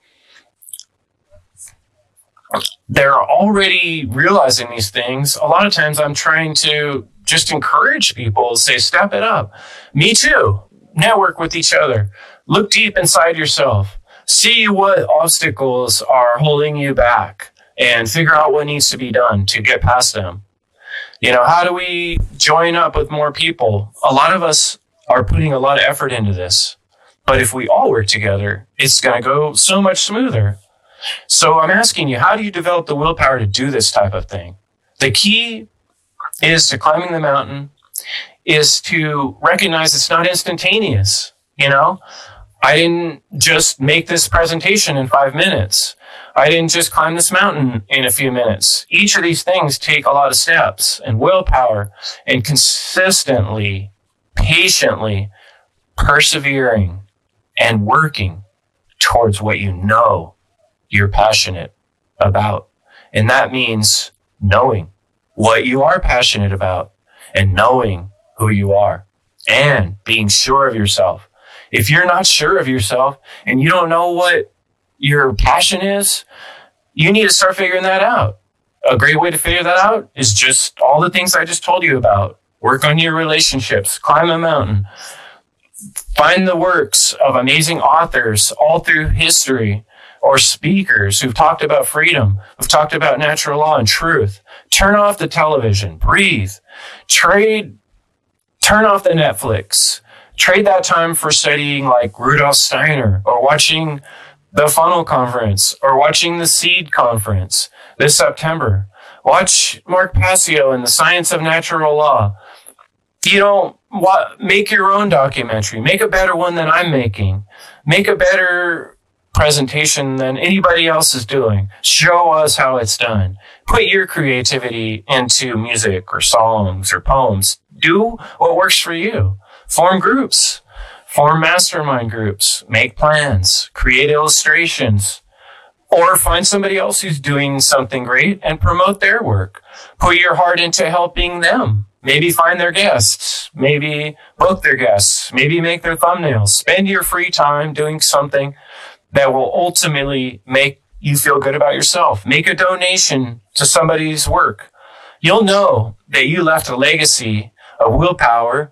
they're already realizing these things. A lot of times I'm trying to just encourage people, say, step it up. Me too. Network with each other. Look deep inside yourself. See what obstacles are holding you back and figure out what needs to be done to get past them. You know, how do we join up with more people? A lot of us are putting a lot of effort into this. But if we all work together, it's going to go so much smoother. So I'm asking you, how do you develop the willpower to do this type of thing? The key is to climbing the mountain, is to recognize it's not instantaneous. You know, I didn't just make this presentation in five minutes. I didn't just climb this mountain in a few minutes. Each of these things take a lot of steps and willpower and consistently, patiently persevering and working towards what you know you're passionate about. And that means knowing what you are passionate about and knowing who you are and being sure of yourself. If you're not sure of yourself and you don't know what your passion is, you need to start figuring that out. A great way to figure that out is just all the things I just told you about. Work on your relationships, climb a mountain, find the works of amazing authors all through history or speakers who've talked about freedom, who've talked about natural law and truth. Turn off the television, breathe, trade, turn off the Netflix, trade that time for studying like Rudolf Steiner or watching the FUNL Conference or watching the Seed Conference this September. Watch Mark Passio and the Science of Natural Law. You don't make your own documentary. Make a better one than I'm making. Make a better presentation than anybody else is doing. Show us how it's done. Put your creativity into music or songs or poems. Do what works for you. Form groups form mastermind groups, make plans, create illustrations, or find somebody else who's doing something great and promote their work. Put your heart into helping them. Maybe find their guests, maybe book their guests, maybe make their thumbnails. Spend your free time doing something that will ultimately make you feel good about yourself. Make a donation to somebody's work. You'll know that you left a legacy of willpower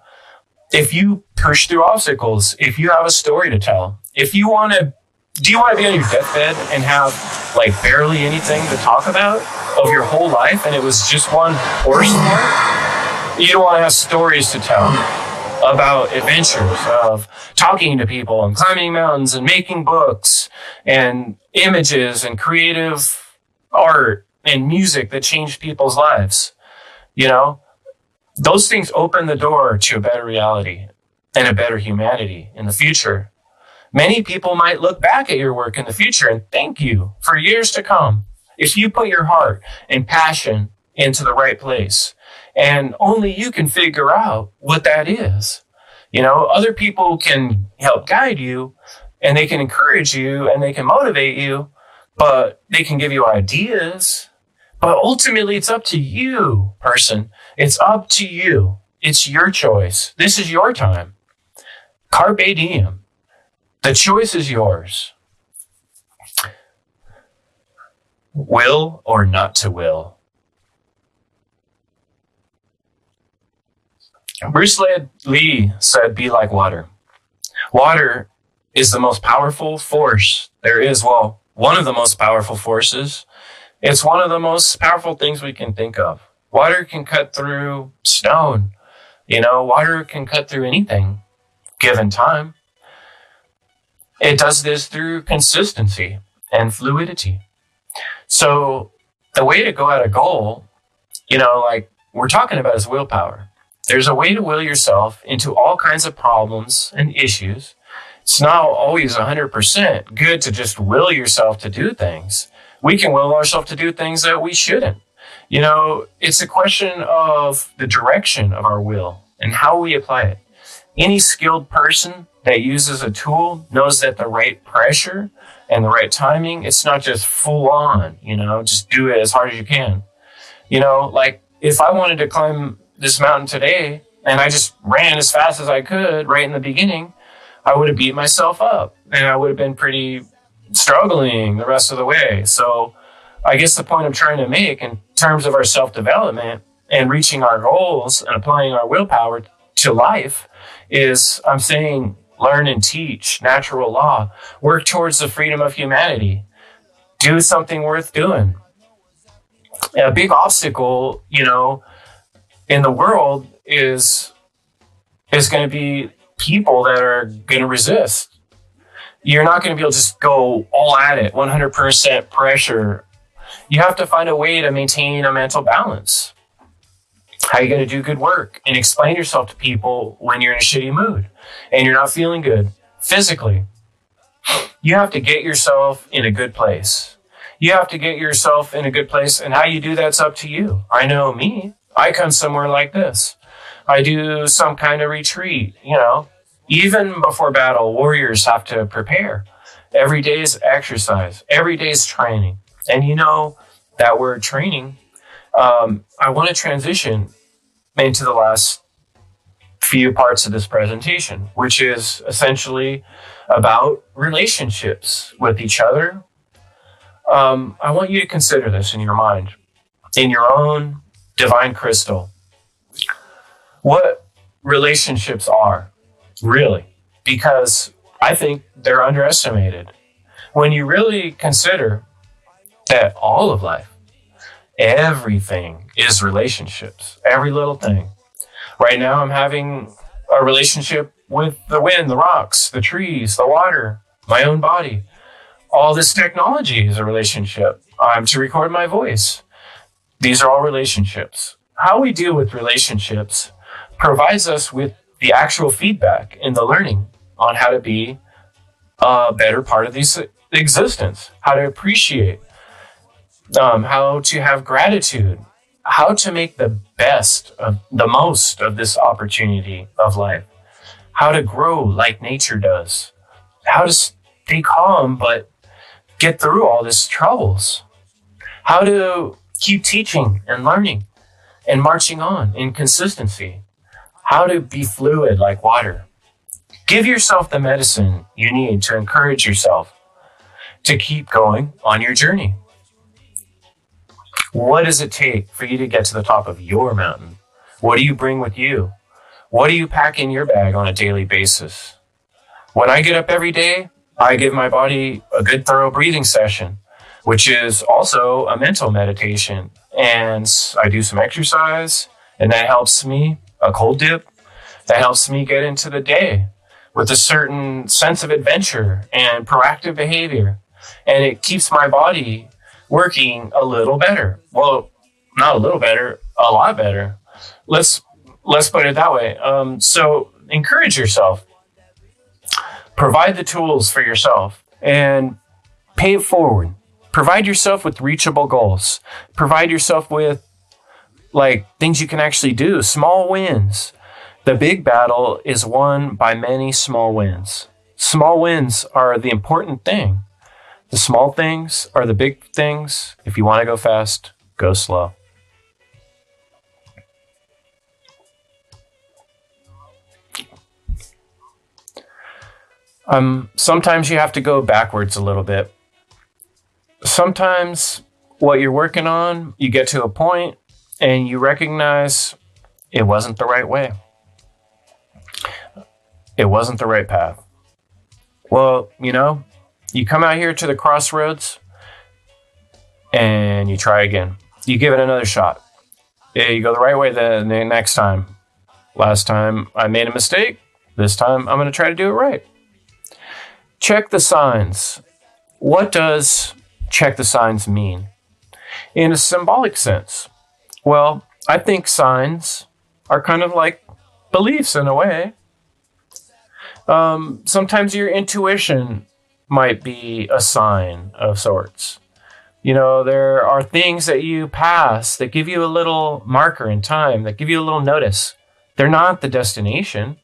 if you push through obstacles, if you have a story to tell, if you want to, do you want to be on your deathbed and have like barely anything to talk about of your whole life and it was just one horse You don't want to have stories to tell about adventures of talking to people and climbing mountains and making books and images and creative art and music that changed people's lives. You know, those things open the door to a better reality and a better humanity in the future. Many people might look back at your work in the future and thank you for years to come if you put your heart and passion into the right place. And only you can figure out what that is. You know, other people can help guide you and they can encourage you and they can motivate you, but they can give you ideas. But ultimately, it's up to you, person. It's up to you. It's your choice. This is your time. Carpe diem. The choice is yours. Will or not to will. Bruce Lee said, Be like water. Water is the most powerful force there is. Well, one of the most powerful forces It's one of the most powerful things we can think of. Water can cut through stone. You know, water can cut through anything given time. It does this through consistency and fluidity. So, the way to go at a goal, you know, like we're talking about is willpower. There's a way to will yourself into all kinds of problems and issues. It's not always 100% good to just will yourself to do things. We can will ourselves to do things that we shouldn't. You know, it's a question of the direction of our will and how we apply it. Any skilled person that uses a tool knows that the right pressure and the right timing, it's not just full on, you know, just do it as hard as you can. You know, like if I wanted to climb this mountain today and I just ran as fast as I could right in the beginning, I would have beat myself up and I would have been pretty struggling the rest of the way. So I guess the point I'm trying to make in terms of our self development and reaching our goals and applying our willpower to life is I'm saying learn and teach natural law, work towards the freedom of humanity, do something worth doing. A big obstacle, you know, in the world is is going to be people that are going to resist. You're not going to be able to just go all at it, 100% pressure. You have to find a way to maintain a mental balance. How are you going to do good work and explain yourself to people when you're in a shitty mood and you're not feeling good physically? You have to get yourself in a good place. You have to get yourself in a good place, and how you do that's up to you. I know me. I come somewhere like this. I do some kind of retreat, you know. Even before battle, warriors have to prepare. Every day is exercise, every day is training. And you know that word training um, I want to transition into the last few parts of this presentation, which is essentially about relationships with each other. Um, I want you to consider this in your mind, in your own divine crystal. What relationships are, really, because I think they're underestimated. When you really consider that all of life everything is relationships, every little thing. Right now, I'm having a relationship with the wind, the rocks, the trees, the water, my own body. All this technology is a relationship. I'm to record my voice. These are all relationships. How we deal with relationships provides us with the actual feedback and the learning on how to be a better part of this existence, how to appreciate um, how to have gratitude, how to make the best of the most of this opportunity of life, how to grow like nature does, how to stay calm but get through all these troubles, how to keep teaching and learning and marching on in consistency, how to be fluid like water. Give yourself the medicine you need to encourage yourself to keep going on your journey. What does it take for you to get to the top of your mountain? What do you bring with you? What do you pack in your bag on a daily basis? When I get up every day, I give my body a good thorough breathing session, which is also a mental meditation. And I do some exercise, and that helps me, a cold dip, that helps me get into the day with a certain sense of adventure and proactive behavior. And it keeps my body working a little better. Well, not a little better, a lot better. Let's let's put it that way. Um, so encourage yourself. Provide the tools for yourself and pay it forward. Provide yourself with reachable goals. Provide yourself with like things you can actually do, small wins. The big battle is won by many small wins. Small wins are the important thing. The small things are the big things. If you want to go fast, go slow. Um, sometimes you have to go backwards a little bit. Sometimes what you're working on, you get to a point and you recognize it wasn't the right way. It wasn't the right path. Well, you know, you come out here to the crossroads and you try again. You give it another shot. Yeah, you go the right way the, the next time. Last time I made a mistake. This time I'm going to try to do it right. Check the signs. What does check the signs mean? In a symbolic sense, well, I think signs are kind of like beliefs in a way. Um, sometimes your intuition might be a sign of sorts. You know, there are things that you pass that give you a little marker in time, that give you a little notice. They're not the destination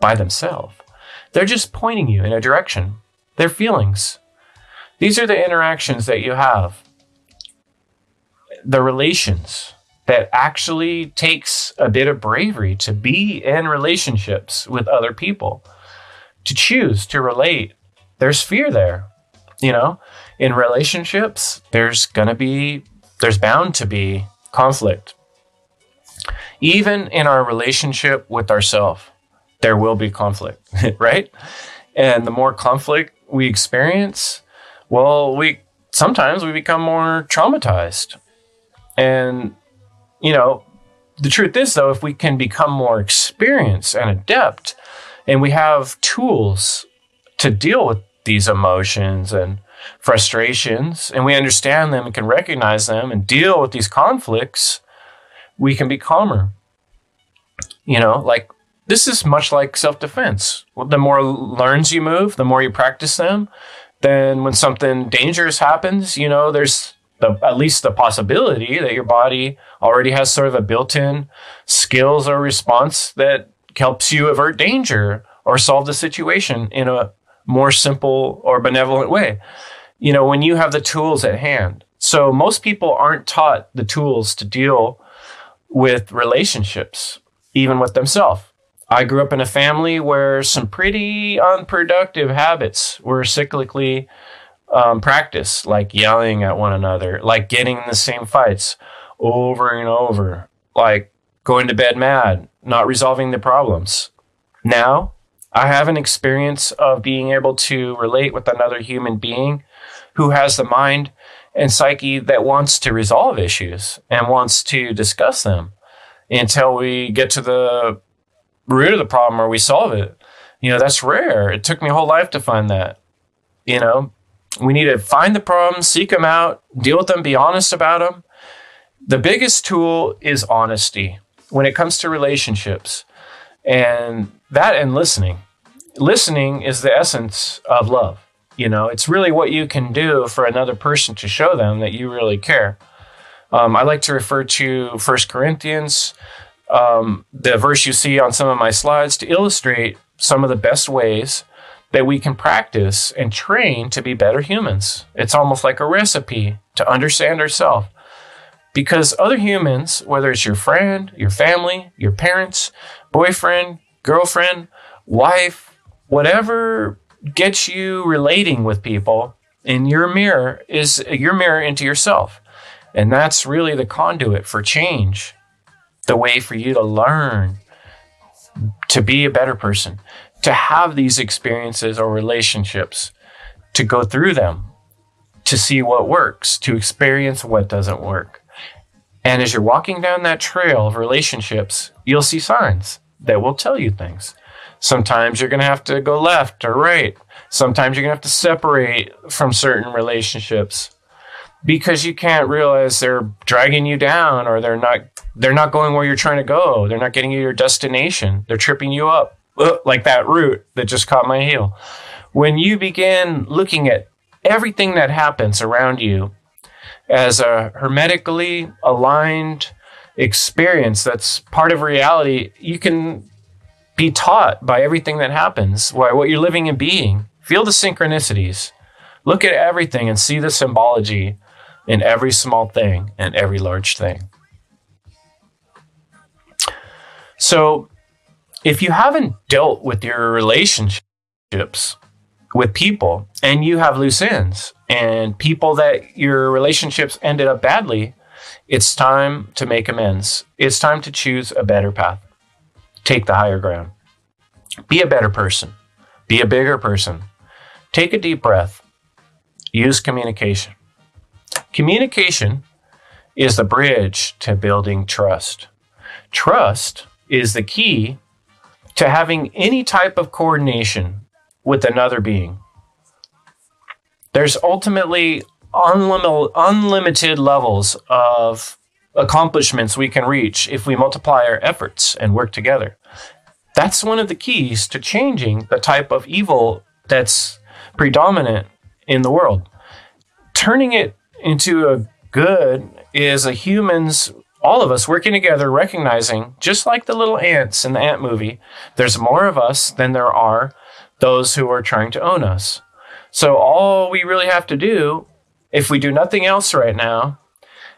by themselves, they're just pointing you in a direction. They're feelings. These are the interactions that you have, the relations that actually takes a bit of bravery to be in relationships with other people, to choose to relate. There's fear there, you know? In relationships, there's gonna be, there's bound to be conflict. Even in our relationship with ourselves, there will be conflict, right? And the more conflict we experience, well, we sometimes we become more traumatized. And you know, the truth is, though, if we can become more experienced and adept, and we have tools to deal with these emotions and frustrations, and we understand them and can recognize them and deal with these conflicts, we can be calmer. You know, like this is much like self defense. The more learns you move, the more you practice them, then when something dangerous happens, you know, there's the, at least the possibility that your body already has sort of a built-in skills or response that helps you avert danger or solve the situation in a more simple or benevolent way. You know, when you have the tools at hand. So most people aren't taught the tools to deal with relationships, even with themselves. I grew up in a family where some pretty unproductive habits were cyclically um, practice, like yelling at one another, like getting in the same fights over and over, like going to bed mad, not resolving the problems. Now, I have an experience of being able to relate with another human being who has the mind and psyche that wants to resolve issues and wants to discuss them until we get to the root of the problem or we solve it. You know, that's rare. It took me a whole life to find that. You know, we need to find the problems, seek them out, deal with them, be honest about them. The biggest tool is honesty when it comes to relationships. And that and listening. Listening is the essence of love. You know, it's really what you can do for another person to show them that you really care. Um, I like to refer to First Corinthians, um, the verse you see on some of my slides, to illustrate some of the best ways that we can practice and train to be better humans. It's almost like a recipe to understand ourselves. Because other humans, whether it's your friend, your family, your parents, boyfriend, girlfriend, wife, whatever gets you relating with people in your mirror is your mirror into yourself. And that's really the conduit for change, the way for you to learn to be a better person, to have these experiences or relationships, to go through them, to see what works, to experience what doesn't work. And as you're walking down that trail of relationships, you'll see signs that will tell you things. Sometimes you're going to have to go left or right. Sometimes you're going to have to separate from certain relationships because you can't realize they're dragging you down or they're not they're not going where you're trying to go. They're not getting you your destination. They're tripping you up uh, like that root that just caught my heel. When you begin looking at everything that happens around you as a hermetically aligned experience that's part of reality, you can be taught by everything that happens, by what you're living and being. Feel the synchronicities. Look at everything and see the symbology in every small thing and every large thing. So, if you haven't dealt with your relationships with people and you have loose ends and people that your relationships ended up badly, it's time to make amends. It's time to choose a better path. Take the higher ground. Be a better person. Be a bigger person. Take a deep breath. Use communication. Communication is the bridge to building trust. Trust is the key to having any type of coordination with another being. There's ultimately unlimited, unlimited levels of accomplishments we can reach if we multiply our efforts and work together. That's one of the keys to changing the type of evil that's predominant in the world. Turning it into a good is a human's all of us working together, recognizing, just like the little ants in the ant movie, there's more of us than there are those who are trying to own us. So, all we really have to do, if we do nothing else right now,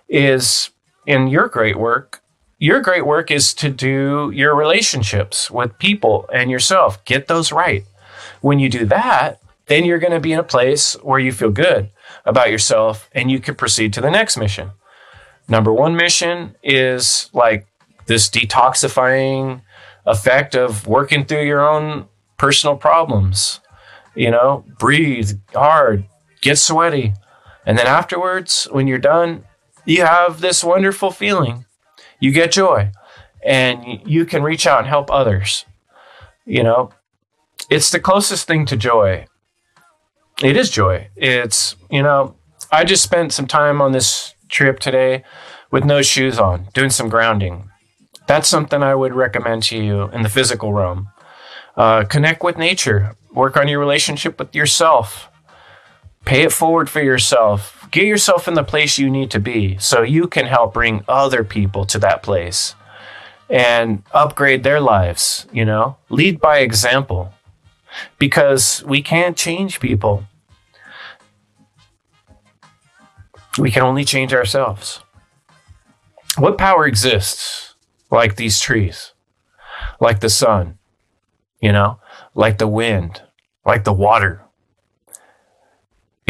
is in your great work, your great work is to do your relationships with people and yourself. Get those right. When you do that, then you're going to be in a place where you feel good about yourself and you can proceed to the next mission. Number one mission is like this detoxifying effect of working through your own personal problems. You know, breathe hard, get sweaty. And then afterwards, when you're done, you have this wonderful feeling. You get joy and you can reach out and help others. You know, it's the closest thing to joy. It is joy. It's, you know, I just spent some time on this trip today with no shoes on, doing some grounding. That's something I would recommend to you in the physical realm. Uh, connect with nature, work on your relationship with yourself, pay it forward for yourself, get yourself in the place you need to be so you can help bring other people to that place and upgrade their lives, you know, lead by example because we can't change people. We can only change ourselves. What power exists like these trees, like the sun, you know, like the wind, like the water?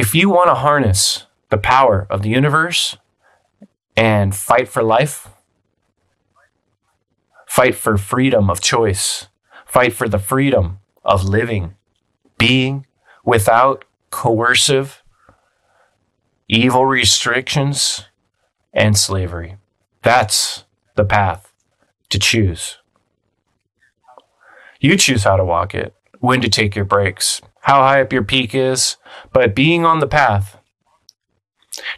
If you want to harness the power of the universe and fight for life, fight for freedom of choice, fight for the freedom of living, being without coercive, evil restrictions, and slavery. That's the path to choose. You choose how to walk it, when to take your breaks, how high up your peak is, but being on the path,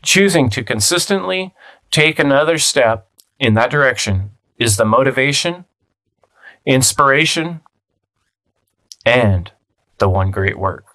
choosing to consistently take another step in that direction is the motivation, inspiration, and the one great work.